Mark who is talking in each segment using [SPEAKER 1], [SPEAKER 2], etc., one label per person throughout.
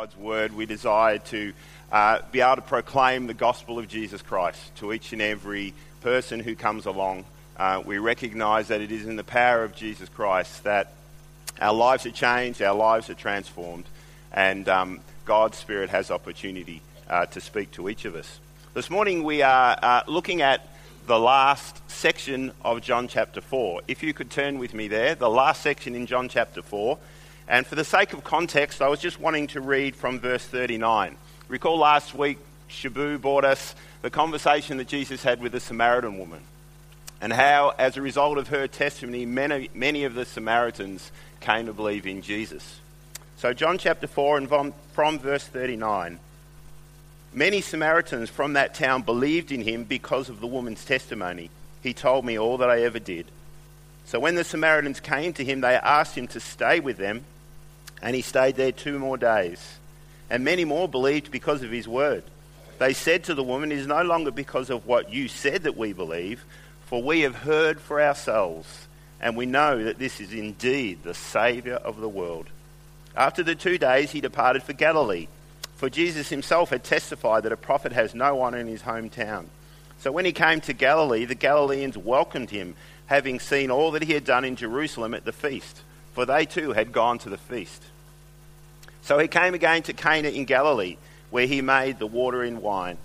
[SPEAKER 1] God's word, we desire to uh, be able to proclaim the gospel of Jesus Christ to each and every person who comes along. Uh, we recognize that it is in the power of Jesus Christ that our lives are changed, our lives are transformed, and um, God's Spirit has opportunity uh, to speak to each of us. This morning we are uh, looking at the last section of John chapter 4. If you could turn with me there, the last section in John chapter 4. And for the sake of context, I was just wanting to read from verse 39. Recall last week, Shabu brought us the conversation that Jesus had with the Samaritan woman, and how, as a result of her testimony, many, many of the Samaritans came to believe in Jesus. So, John chapter 4, and from, from verse 39. Many Samaritans from that town believed in him because of the woman's testimony. He told me all that I ever did. So when the Samaritans came to him, they asked him to stay with them and he stayed there two more days. And many more believed because of his word. They said to the woman, It is no longer because of what you said that we believe, for we have heard for ourselves, and we know that this is indeed the Saviour of the world. After the two days, he departed for Galilee, for Jesus himself had testified that a prophet has no honour in his hometown. So when he came to Galilee, the Galileans welcomed him, having seen all that he had done in Jerusalem at the feast, for they too had gone to the feast. So he came again to Cana in Galilee, where he made the water in wine.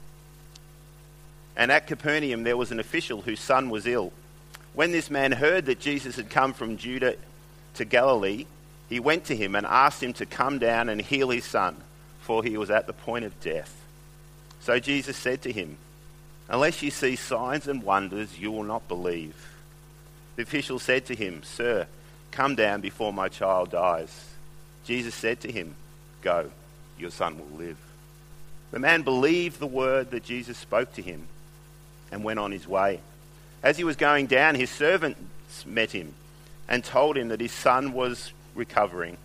[SPEAKER 1] And at Capernaum there was an official whose son was ill. When this man heard that Jesus had come from Judea to Galilee, he went to him and asked him to come down and heal his son, for he was at the point of death. So Jesus said to him, Unless you see signs and wonders, you will not believe. The official said to him, Sir, come down before my child dies. Jesus said to him, Go, your son will live. The man believed the word that Jesus spoke to him and went on his way. As he was going down, his servants met him and told him that his son was recovering.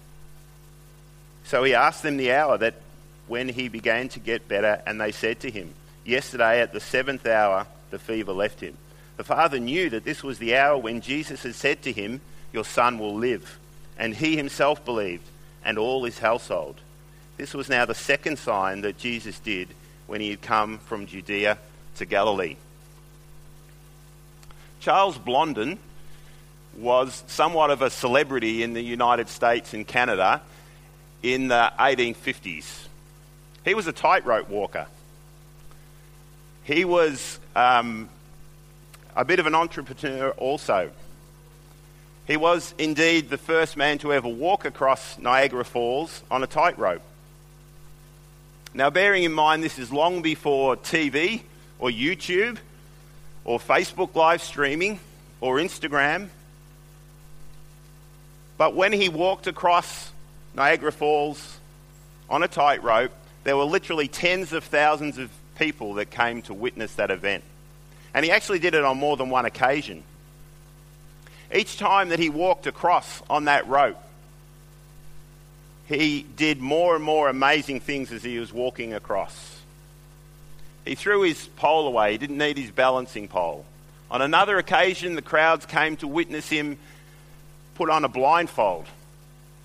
[SPEAKER 1] So he asked them the hour that when he began to get better, and they said to him, Yesterday at the seventh hour, the fever left him. The father knew that this was the hour when Jesus had said to him, Your son will live. And he himself believed, and all his household. This was now the second sign that Jesus did when he had come from Judea to Galilee. Charles Blondin was somewhat of a celebrity in the United States and Canada in the 1850s. He was a tightrope walker. He was um, a bit of an entrepreneur also. He was indeed the first man to ever walk across Niagara Falls on a tightrope. Now, bearing in mind this is long before TV or YouTube or Facebook live streaming or Instagram. But when he walked across Niagara Falls on a tightrope, there were literally tens of thousands of people that came to witness that event. And he actually did it on more than one occasion. Each time that he walked across on that rope, he did more and more amazing things as he was walking across. He threw his pole away, he didn't need his balancing pole. On another occasion, the crowds came to witness him put on a blindfold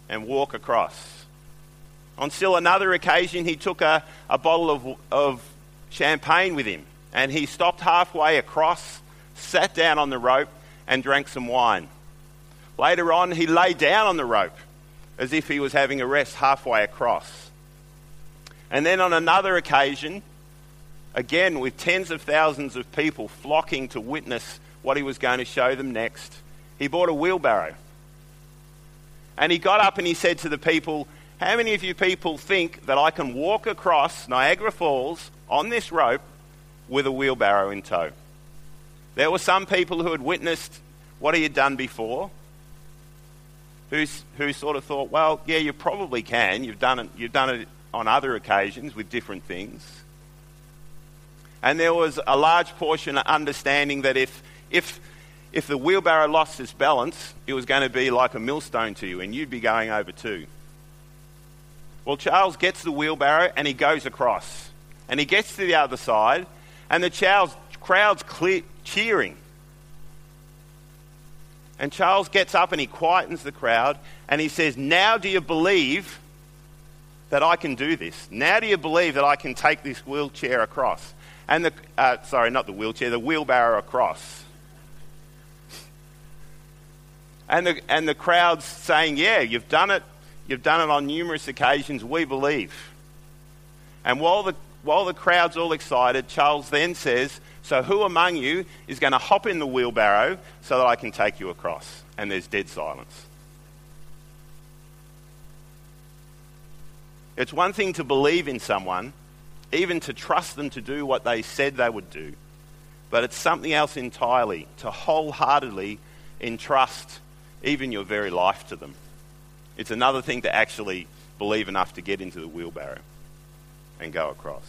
[SPEAKER 1] and walk across. On still another occasion, he took a, a bottle of, of champagne with him and he stopped halfway across, sat down on the rope, and drank some wine. Later on, he lay down on the rope as if he was having a rest halfway across. And then on another occasion, again with tens of thousands of people flocking to witness what he was going to show them next, he bought a wheelbarrow. And he got up and he said to the people, How many of you people think that I can walk across Niagara Falls on this rope with a wheelbarrow in tow? There were some people who had witnessed what he had done before, who sort of thought, well, yeah, you probably can. You've done it, you've done it on other occasions with different things. And there was a large portion of understanding that if, if, if the wheelbarrow lost its balance, it was going to be like a millstone to you, and you'd be going over too. Well, Charles gets the wheelbarrow and he goes across. And he gets to the other side, and the crowd's clear, cheering. And Charles gets up and he quietens the crowd and he says, Now do you believe that I can do this? Now do you believe that I can take this wheelchair across? And the, uh, sorry, not the wheelchair, the wheelbarrow across. And the, and the crowd's saying, Yeah, you've done it. You've done it on numerous occasions. We believe. And while the, while the crowd's all excited, Charles then says, So who among you is going to hop in the wheelbarrow so that I can take you across? And there's dead silence. It's one thing to believe in someone, even to trust them to do what they said they would do, but it's something else entirely to wholeheartedly entrust even your very life to them. It's another thing to actually believe enough to get into the wheelbarrow and go across.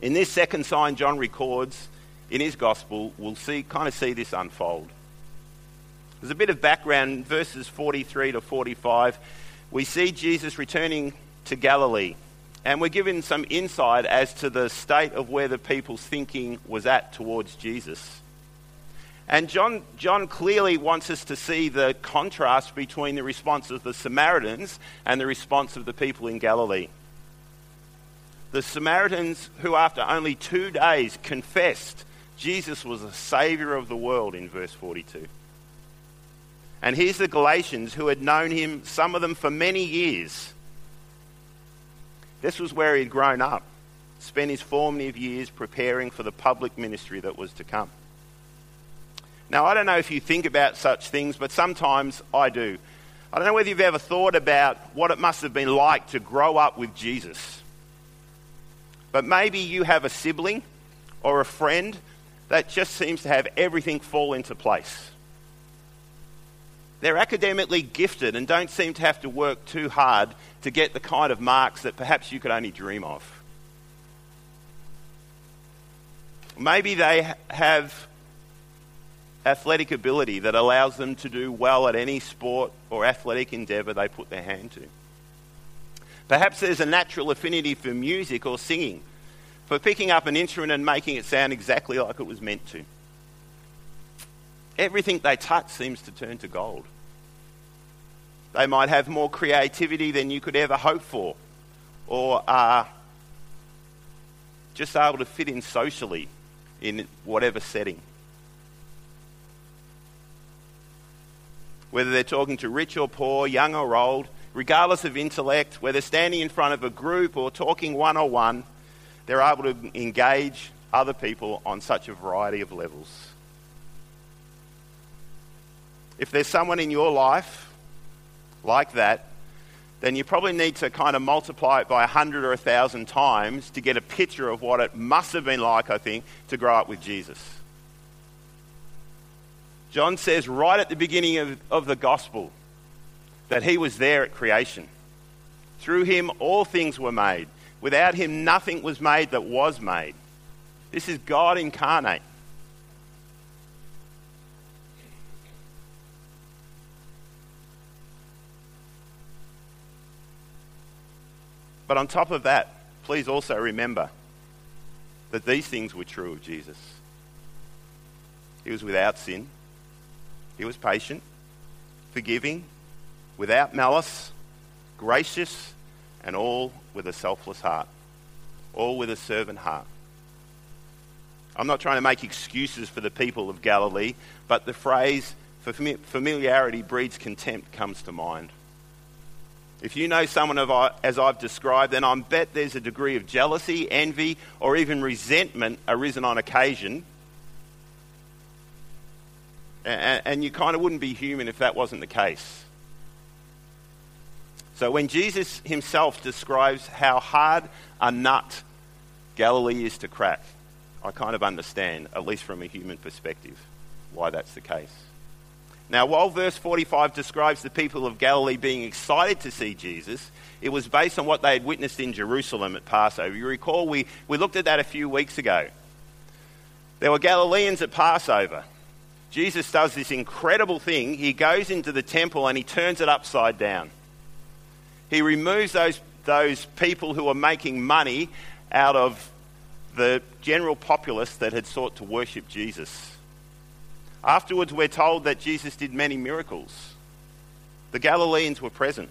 [SPEAKER 1] In this second sign John records in his gospel, we'll see kind of see this unfold. There's a bit of background, verses 43 to 45. We see Jesus returning to Galilee, and we're given some insight as to the state of where the people's thinking was at towards Jesus. And John, John clearly wants us to see the contrast between the response of the Samaritans and the response of the people in Galilee. The Samaritans, who after only two days confessed Jesus was the Saviour of the world in verse 42. And here's the Galileans who had known him, some of them for many years. This was where he'd grown up, spent his formative years preparing for the public ministry that was to come. Now, I don't know if you think about such things, but sometimes I do. I don't know whether you've ever thought about what it must have been like to grow up with Jesus. But maybe you have a sibling or a friend that just seems to have everything fall into place. They're academically gifted and don't seem to have to work too hard to get the kind of marks that perhaps you could only dream of. Maybe they have athletic ability that allows them to do well at any sport or athletic endeavour they put their hand to. Perhaps there's a natural affinity for music or singing, for picking up an instrument and making it sound exactly like it was meant to. Everything they touch seems to turn to gold. They might have more creativity than you could ever hope for, or are just able to fit in socially in whatever setting. whether they're talking to rich or poor, young or old, regardless of intellect, whether standing in front of a group or talking one on one, they're able to engage other people on such a variety of levels. If there's someone in your life like that, then you probably need to kind of multiply it by a hundred or a thousand times to get a picture of what it must have been like, I think, to grow up with Jesus. John says right at the beginning of, of the gospel that he was there at creation. Through him, all things were made. Without him, nothing was made that was made. This is God incarnate. But on top of that, please also remember that these things were true of Jesus. He was without sin. He was patient, forgiving, without malice, gracious, and all with a selfless heart, all with a servant heart. I'm not trying to make excuses for the people of Galilee, but the phrase for familiarity breeds contempt comes to mind. If you know someone of, as I've described, then I bet there's a degree of jealousy, envy, or even resentment arisen on occasion and, and you kind of wouldn't be human if that wasn't the case. So when Jesus himself describes how hard a nut Galilee is to crack, I kind of understand, at least from a human perspective, why that's the case. Now, while verse 45 describes the people of Galilee being excited to see Jesus, it was based on what they had witnessed in Jerusalem at Passover. You recall we, we looked at that a few weeks ago. There were Galileans at Passover. Jesus does this incredible thing. He goes into the temple and he turns it upside down. He removes those, those people who are making money out of the general populace that had sought to worship Jesus. Afterwards, we're told that Jesus did many miracles. The Galileans were present.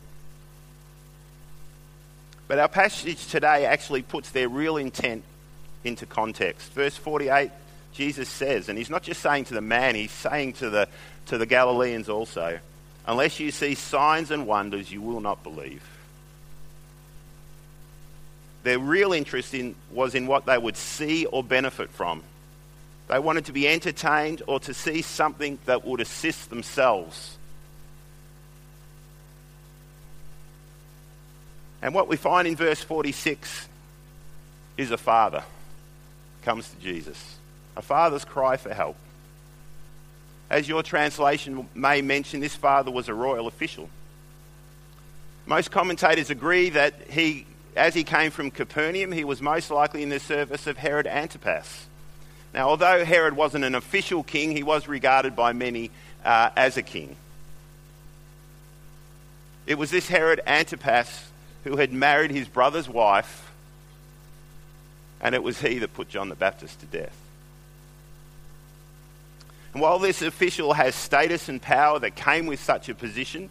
[SPEAKER 1] But our passage today actually puts their real intent into context. Verse 48, Jesus says, and he's not just saying to the man, he's saying to the, to the Galileans also, unless you see signs and wonders, you will not believe. Their real interest in, was in what they would see or benefit from. They wanted to be entertained or to see something that would assist themselves. And what we find in verse 46 is a father comes to Jesus. A father's cry for help. As your translation may mention, this father was a royal official. Most commentators agree that he, as he came from Capernaum, he was most likely in the service of Herod Antipas. Now, although Herod wasn't an official king, he was regarded by many uh, as a king. It was this Herod Antipas who had married his brother's wife, and it was he that put John the Baptist to death. And while this official has status and power that came with such a position,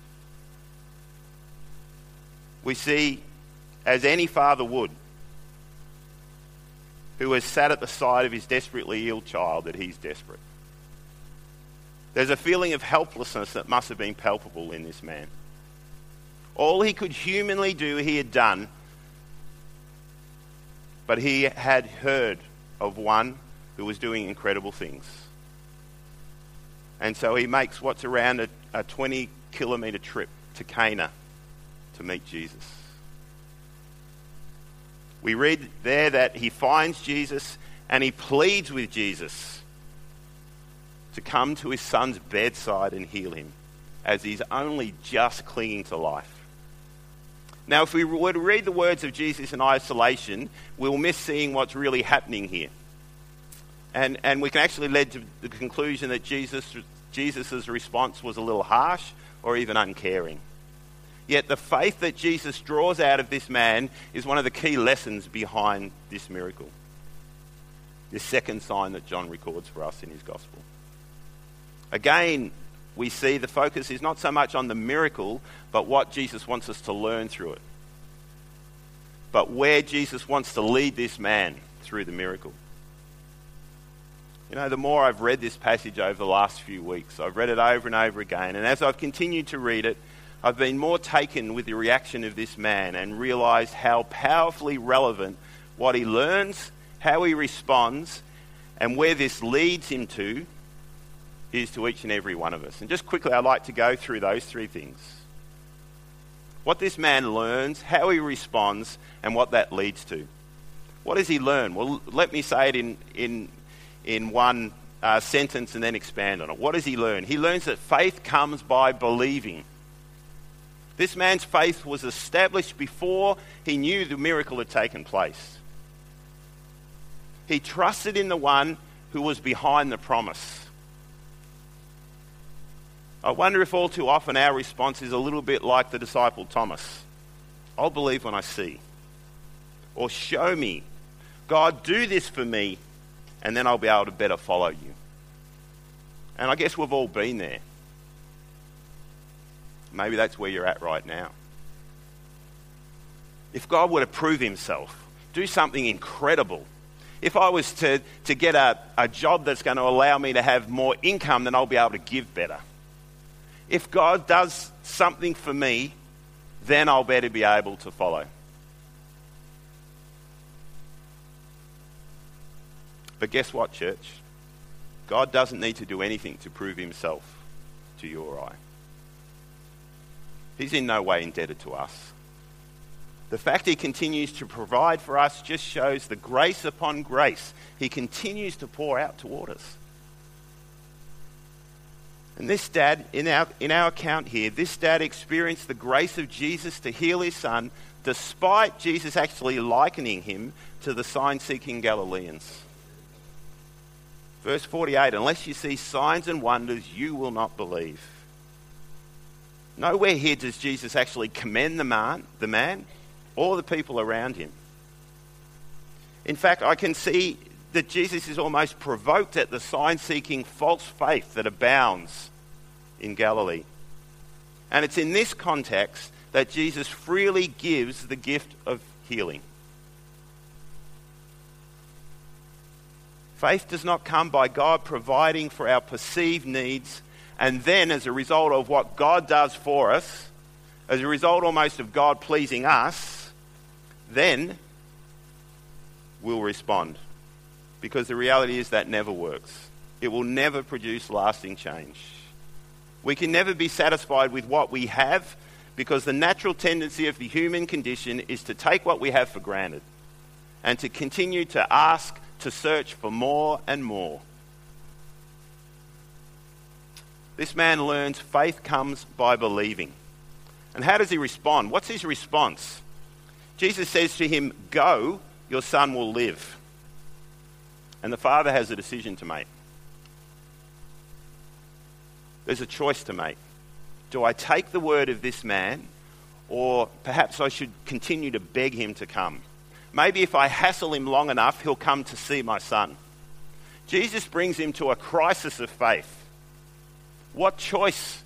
[SPEAKER 1] we see, as any father would, who has sat at the side of his desperately ill child, that he's desperate. There's a feeling of helplessness that must have been palpable in this man. All he could humanly do, he had done. But he had heard of one who was doing incredible things. And so he makes what's around a, a 20 kilometre trip to Cana to meet Jesus. We read there that he finds Jesus and he pleads with Jesus to come to his son's bedside and heal him as he's only just clinging to life. Now, if we were to read the words of Jesus in isolation, we'll miss seeing what's really happening here. And, and we can actually lead to the conclusion that Jesus' Jesus' response was a little harsh or even uncaring. Yet the faith that Jesus draws out of this man is one of the key lessons behind this miracle. This second sign that John records for us in his gospel. Again, we see the focus is not so much on the miracle, but what Jesus wants us to learn through it. But where Jesus wants to lead this man through the miracle. You know, the more I've read this passage over the last few weeks, I've read it over and over again, and as I've continued to read it, I've been more taken with the reaction of this man and realized how powerfully relevant what he learns, how he responds, and where this leads him to is to each and every one of us. And just quickly, I'd like to go through those three things what this man learns, how he responds, and what that leads to. What does he learn? Well, let me say it in, in, in one uh, sentence and then expand on it. What does he learn? He learns that faith comes by believing. This man's faith was established before he knew the miracle had taken place. He trusted in the one who was behind the promise. I wonder if all too often our response is a little bit like the disciple Thomas I'll believe when I see. Or show me. God, do this for me, and then I'll be able to better follow you. And I guess we've all been there. Maybe that's where you're at right now. If God were to prove himself, do something incredible, if I was to, to get a, a job that's going to allow me to have more income, then I'll be able to give better if God does something for me, then I'll better be able to follow. But guess what, church? God doesn't need to do anything to prove himself to you or I. He's in no way indebted to us. The fact he continues to provide for us just shows the grace upon grace he continues to pour out toward us. And this dad, in our, in our account here, this dad experienced the grace of Jesus to heal his son, despite Jesus actually likening him to the sign seeking Galileans. Verse 48 Unless you see signs and wonders, you will not believe. Nowhere here does Jesus actually commend the man, the man or the people around him. In fact, I can see that Jesus is almost provoked at the sign seeking false faith that abounds in Galilee. And it's in this context that Jesus freely gives the gift of healing. Faith does not come by God providing for our perceived needs, and then, as a result of what God does for us, as a result almost of God pleasing us, then we'll respond. Because the reality is that never works. It will never produce lasting change. We can never be satisfied with what we have because the natural tendency of the human condition is to take what we have for granted and to continue to ask to search for more and more. This man learns faith comes by believing. And how does he respond? What's his response? Jesus says to him, Go, your son will live. And the father has a decision to make. There's a choice to make. Do I take the word of this man, or perhaps I should continue to beg him to come? Maybe if I hassle him long enough, he'll come to see my son. Jesus brings him to a crisis of faith. What choice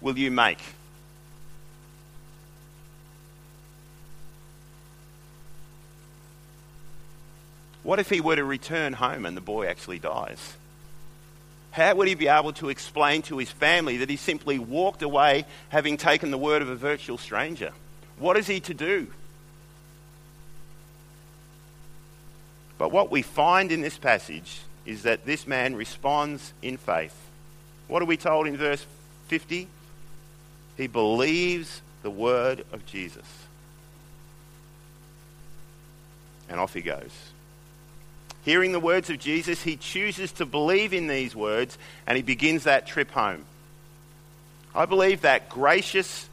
[SPEAKER 1] will you make? What if he were to return home and the boy actually dies? How would he be able to explain to his family that he simply walked away having taken the word of a virtual stranger? What is he to do? But what we find in this passage is that this man responds in faith. What are we told in verse 50? He believes the word of Jesus. And off he goes. Hearing the words of Jesus, he chooses to believe in these words and he begins that trip home. I believe that gracious,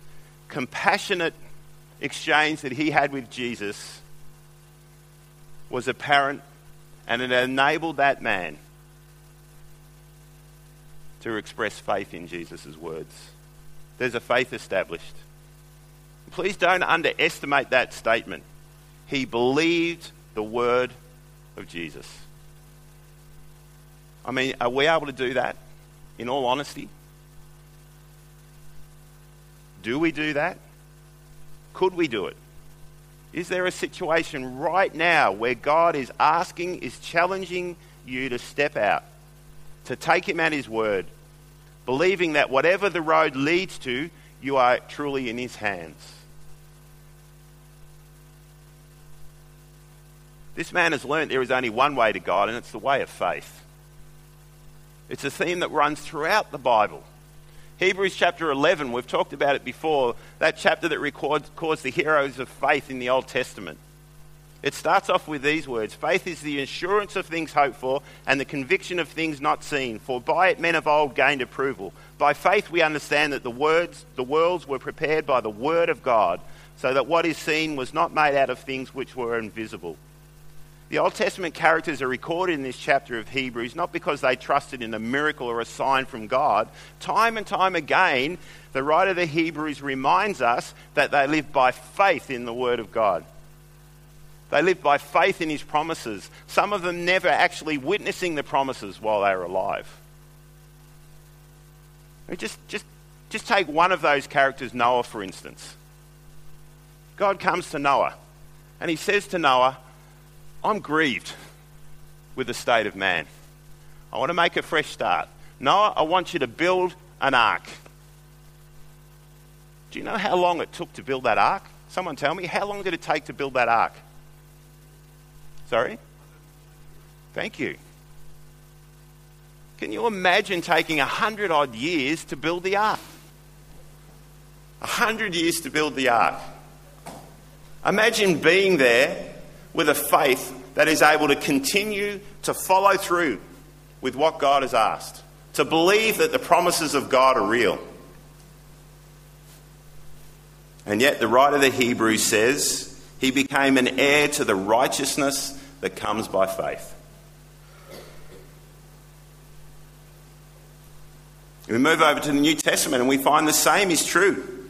[SPEAKER 1] compassionate exchange that he had with Jesus was apparent and it enabled that man to express faith in Jesus' words. There's a faith established. Please don't underestimate that statement. He believed the word of Jesus. I mean, are we able to do that in all honesty? Do we do that? Could we do it? Is there a situation right now where God is asking, is challenging you to step out, to take Him at His word, believing that whatever the road leads to, you are truly in His hands? This man has learned there is only one way to God, and it's the way of faith. It's a theme that runs throughout the Bible. Hebrews chapter 11, we've talked about it before, that chapter that records, records the heroes of faith in the Old Testament. It starts off with these words Faith is the assurance of things hoped for and the conviction of things not seen, for by it men of old gained approval. By faith we understand that the, words, the worlds were prepared by the word of God, so that what is seen was not made out of things which were invisible. The Old Testament characters are recorded in this chapter of Hebrews not because they trusted in a miracle or a sign from God. Time and time again, the writer of the Hebrews reminds us that they lived by faith in the Word of God. They lived by faith in His promises, some of them never actually witnessing the promises while they were alive. Just, just, just take one of those characters, Noah, for instance. God comes to Noah and he says to Noah, I'm grieved with the state of man. I want to make a fresh start. Noah, I want you to build an ark. Do you know how long it took to build that ark? Someone tell me, how long did it take to build that ark? Sorry? Thank you. Can you imagine taking a hundred odd years to build the ark? A hundred years to build the ark. Imagine being there with a faith that is able to continue to follow through with what God has asked, to believe that the promises of God are real. And yet, the writer of the Hebrews says he became an heir to the righteousness that comes by faith. We move over to the New Testament and we find the same is true.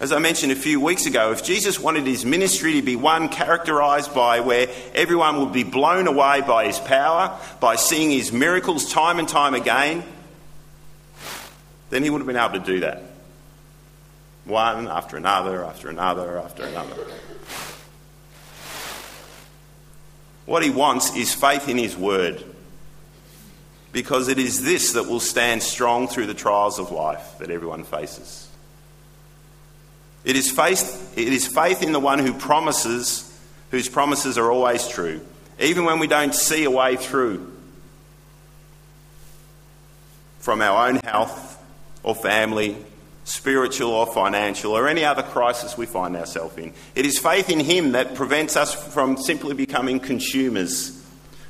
[SPEAKER 1] As I mentioned a few weeks ago, if Jesus wanted his ministry to be one characterized by where everyone would be blown away by his power, by seeing his miracles time and time again, then he would have been able to do that. One after another, after another, after another. What he wants is faith in his word. Because it is this that will stand strong through the trials of life that everyone faces. It is faith, it is faith in the one who promises, whose promises are always true, even when we don't see a way through from our own health or family, spiritual or financial, or any other crisis we find ourselves in. It is faith in Him that prevents us from simply becoming consumers,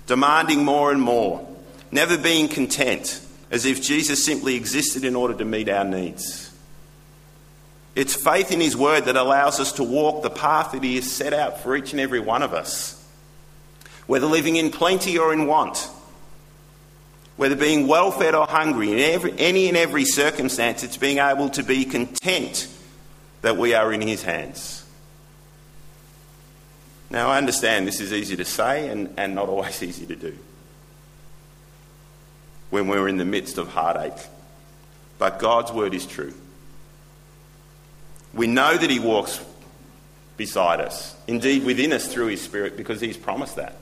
[SPEAKER 1] demanding more and more, never being content, as if Jesus simply existed in order to meet our needs. It's faith in His Word that allows us to walk the path that He has set out for each and every one of us, whether living in plenty or in want whether being well fed or hungry, in every, any and every circumstance, it's being able to be content that we are in His hands. Now, I understand this is easy to say and, and not always easy to do when we're in the midst of heartache. But God's word is true. We know that He walks beside us, indeed within us through His Spirit, because He's promised that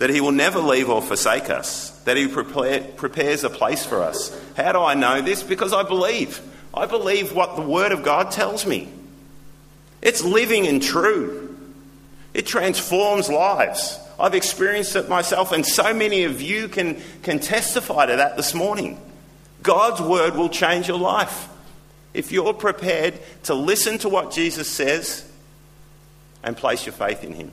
[SPEAKER 1] that He will never leave or forsake us, that He prepare, prepares a place for us. How do I know this? Because I believe. I believe what the Word of God tells me. It's living and true, it transforms lives. I've experienced it myself, and so many of you can, can testify to that this morning. God's Word will change your life. If you're prepared to listen to what Jesus says and place your faith in Him.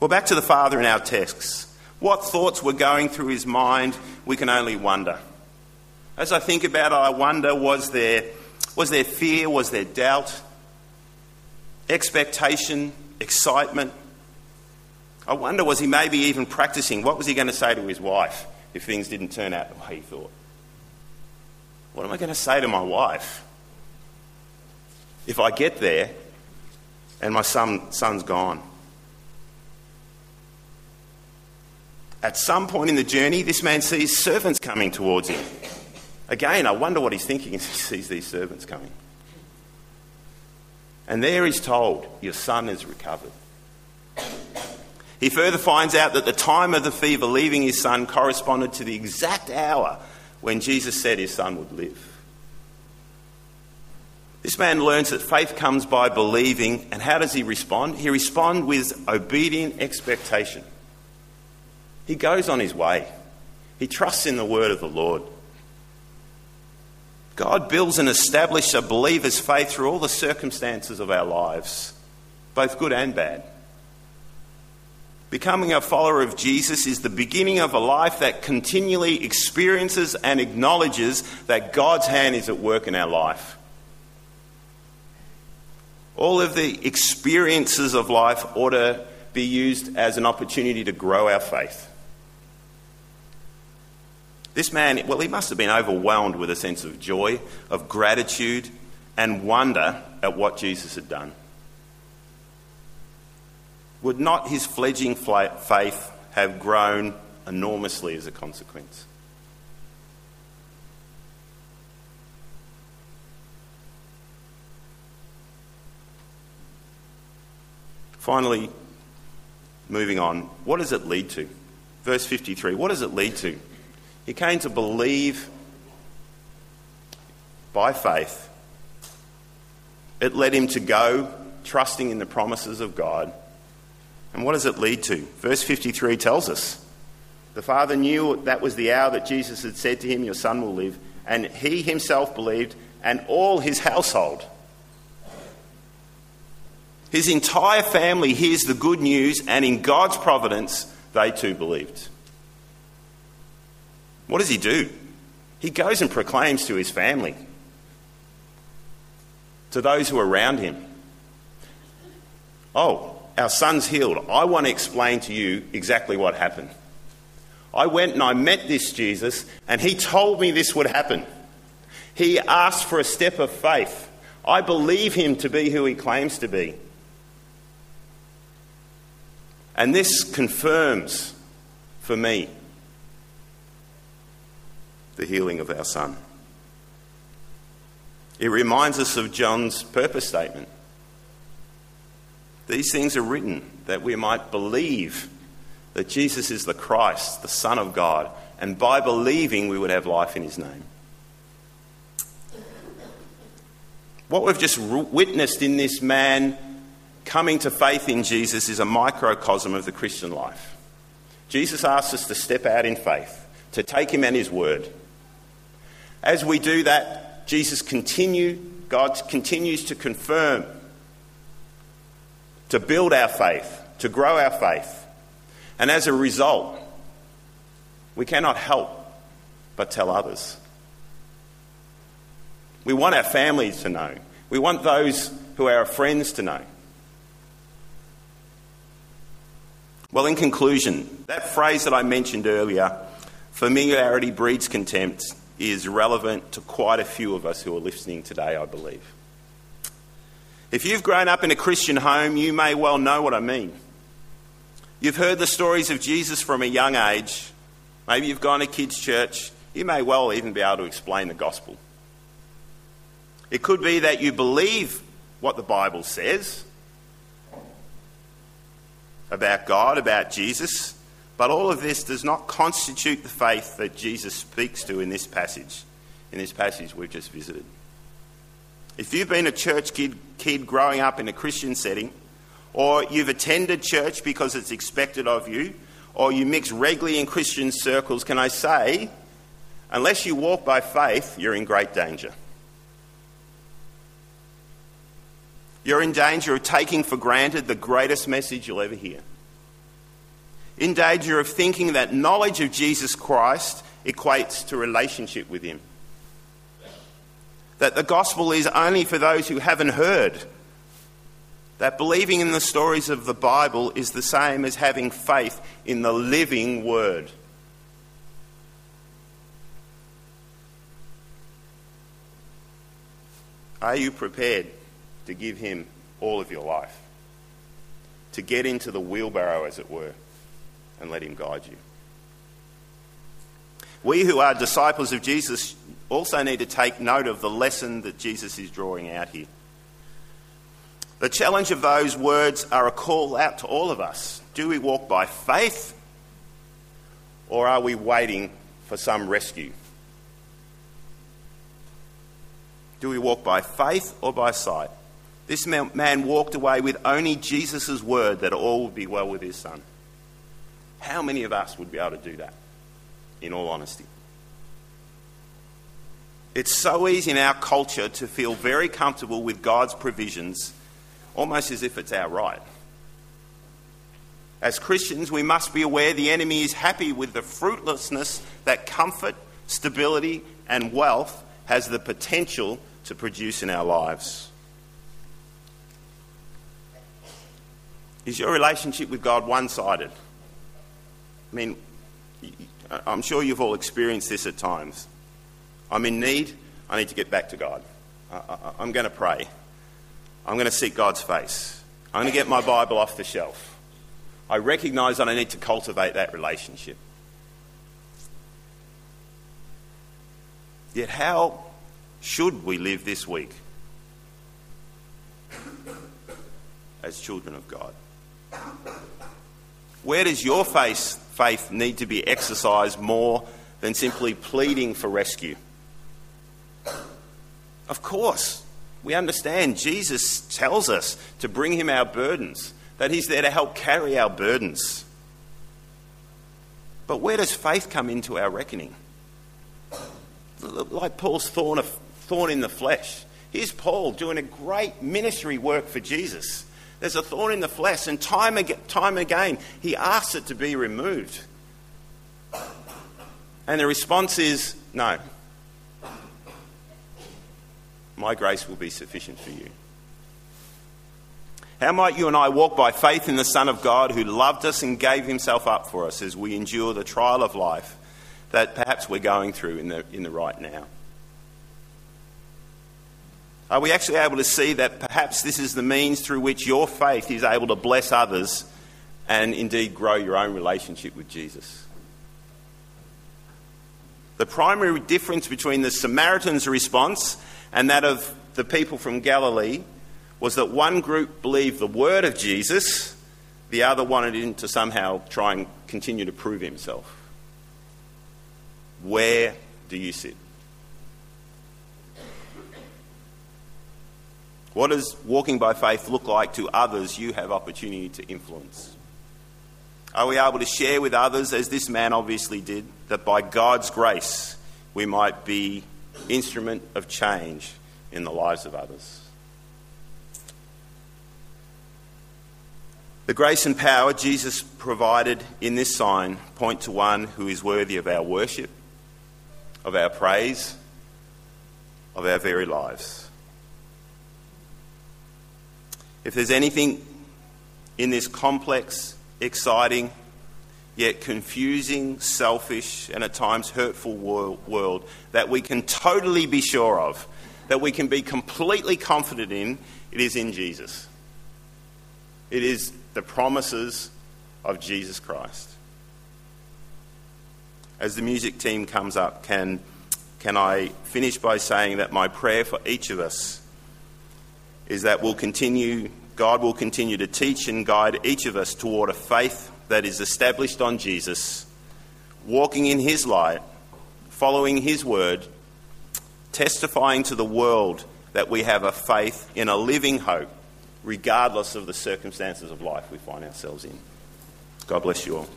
[SPEAKER 1] Well, back to the father in our texts. What thoughts were going through his mind, we can only wonder. As I think about it, I wonder was there, was there fear, was there doubt, expectation, excitement? I wonder was he maybe even practicing? What was he going to say to his wife if things didn't turn out the way he thought? What am I going to say to my wife if I get there and my son, son's gone? At some point in the journey, this man sees servants coming towards him. Again, I wonder what he's thinking as he sees these servants coming. And there he's told, Your son is recovered. He further finds out that the time of the fever leaving his son corresponded to the exact hour when Jesus said his son would live. This man learns that faith comes by believing, and how does he respond? He responds with obedient expectation. He goes on his way. He trusts in the word of the Lord. God builds and establishes a believer's faith through all the circumstances of our lives, both good and bad. Becoming a follower of Jesus is the beginning of a life that continually experiences and acknowledges that God's hand is at work in our life. All of the experiences of life ought to be used as an opportunity to grow our faith. This man, well, he must have been overwhelmed with a sense of joy, of gratitude, and wonder at what Jesus had done. Would not his fledgling faith have grown enormously as a consequence? Finally, moving on, what does it lead to? Verse 53 what does it lead to? He came to believe by faith. It led him to go trusting in the promises of God. And what does it lead to? Verse 53 tells us the father knew that was the hour that Jesus had said to him, Your son will live. And he himself believed, and all his household. His entire family hears the good news, and in God's providence, they too believed. What does he do? He goes and proclaims to his family, to those who are around him, Oh, our son's healed. I want to explain to you exactly what happened. I went and I met this Jesus, and he told me this would happen. He asked for a step of faith. I believe him to be who he claims to be. And this confirms for me the healing of our son. It reminds us of John's purpose statement. These things are written that we might believe that Jesus is the Christ, the Son of God, and by believing we would have life in his name. What we've just witnessed in this man coming to faith in Jesus is a microcosm of the Christian life. Jesus asks us to step out in faith, to take him at his word. As we do that, Jesus continue, God continues to confirm, to build our faith, to grow our faith. And as a result, we cannot help but tell others. We want our families to know. We want those who are our friends to know. Well, in conclusion, that phrase that I mentioned earlier, familiarity breeds contempt, is relevant to quite a few of us who are listening today, I believe. If you've grown up in a Christian home, you may well know what I mean. You've heard the stories of Jesus from a young age. Maybe you've gone to kids' church. You may well even be able to explain the gospel. It could be that you believe what the Bible says about God, about Jesus, but all of this does not constitute the faith that Jesus speaks to in this passage, in this passage we've just visited. If you've been a church kid, kid growing up in a Christian setting, or you've attended church because it's expected of you, or you mix regularly in Christian circles, can I say, unless you walk by faith, you're in great danger. You're in danger of taking for granted the greatest message you'll ever hear. In danger of thinking that knowledge of Jesus Christ equates to relationship with Him. That the gospel is only for those who haven't heard. That believing in the stories of the Bible is the same as having faith in the living Word. Are you prepared to give Him all of your life. To get into the wheelbarrow, as it were, and let Him guide you. We who are disciples of Jesus also need to take note of the lesson that Jesus is drawing out here. The challenge of those words are a call out to all of us. Do we walk by faith or are we waiting for some rescue? Do we walk by faith or by sight? This man walked away with only Jesus' word that all would be well with his son. How many of us would be able to do that, in all honesty? It's so easy in our culture to feel very comfortable with God's provisions, almost as if it's our right. As Christians, we must be aware the enemy is happy with the fruitlessness that comfort, stability, and wealth has the potential to produce in our lives. Is your relationship with God one sided? I mean, I'm sure you've all experienced this at times. I'm in need, I need to get back to God. I, am going to pray. I'm going to seek God's face. I'm going to get my Bible off the shelf. I recognize that I need to cultivate that relationship. Yet, how should we live this week as children of God? Where does your faith, faith need to be exercised more than simply pleading for rescue? Of course, we understand Jesus tells us to bring him our burdens, that he's there to help carry our burdens. But where does faith come into our reckoning? Like Paul's thorn, of, thorn in the flesh. Here's Paul doing a great ministry work for Jesus. There's a thorn in the flesh, and time, time again, he asks it to be removed. And the response is no. My grace will be sufficient for you. How might you and I walk by faith in the Son of God who loved us and gave himself up for us as we endure the trial of life that perhaps we're going through in the, in the right now? Are we actually able to see that perhaps this is the means through which your faith is able to bless others and indeed grow your own relationship with Jesus? The primary difference between the Samaritan's response and that of the people from Galilee was that one group believed the word of Jesus, the other wanted him to somehow try and continue to prove himself. Where do you sit? What does walking by faith look like to others you have opportunity to influence? Are we able to share with others, as this man obviously did, that by God's grace we might be instrument of change in the lives of others? The grace and power Jesus provided in this sign point to one who is worthy of our worship, of our praise, of our very lives. If there's anything in this complex, exciting, yet confusing, selfish, and at times hurtful world that we can totally be sure of, that we can be completely confident in, it is in Jesus. It is the promises of Jesus Christ. As the music team comes up, can, can I finish by saying that my prayer for each of us is that we'll continue, God will continue to teach and guide each of us toward a faith that is established on Jesus, walking in His light, following His word, testifying to the world that we have a faith in a living hope regardless of the circumstances of life we find ourselves in. God bless you all.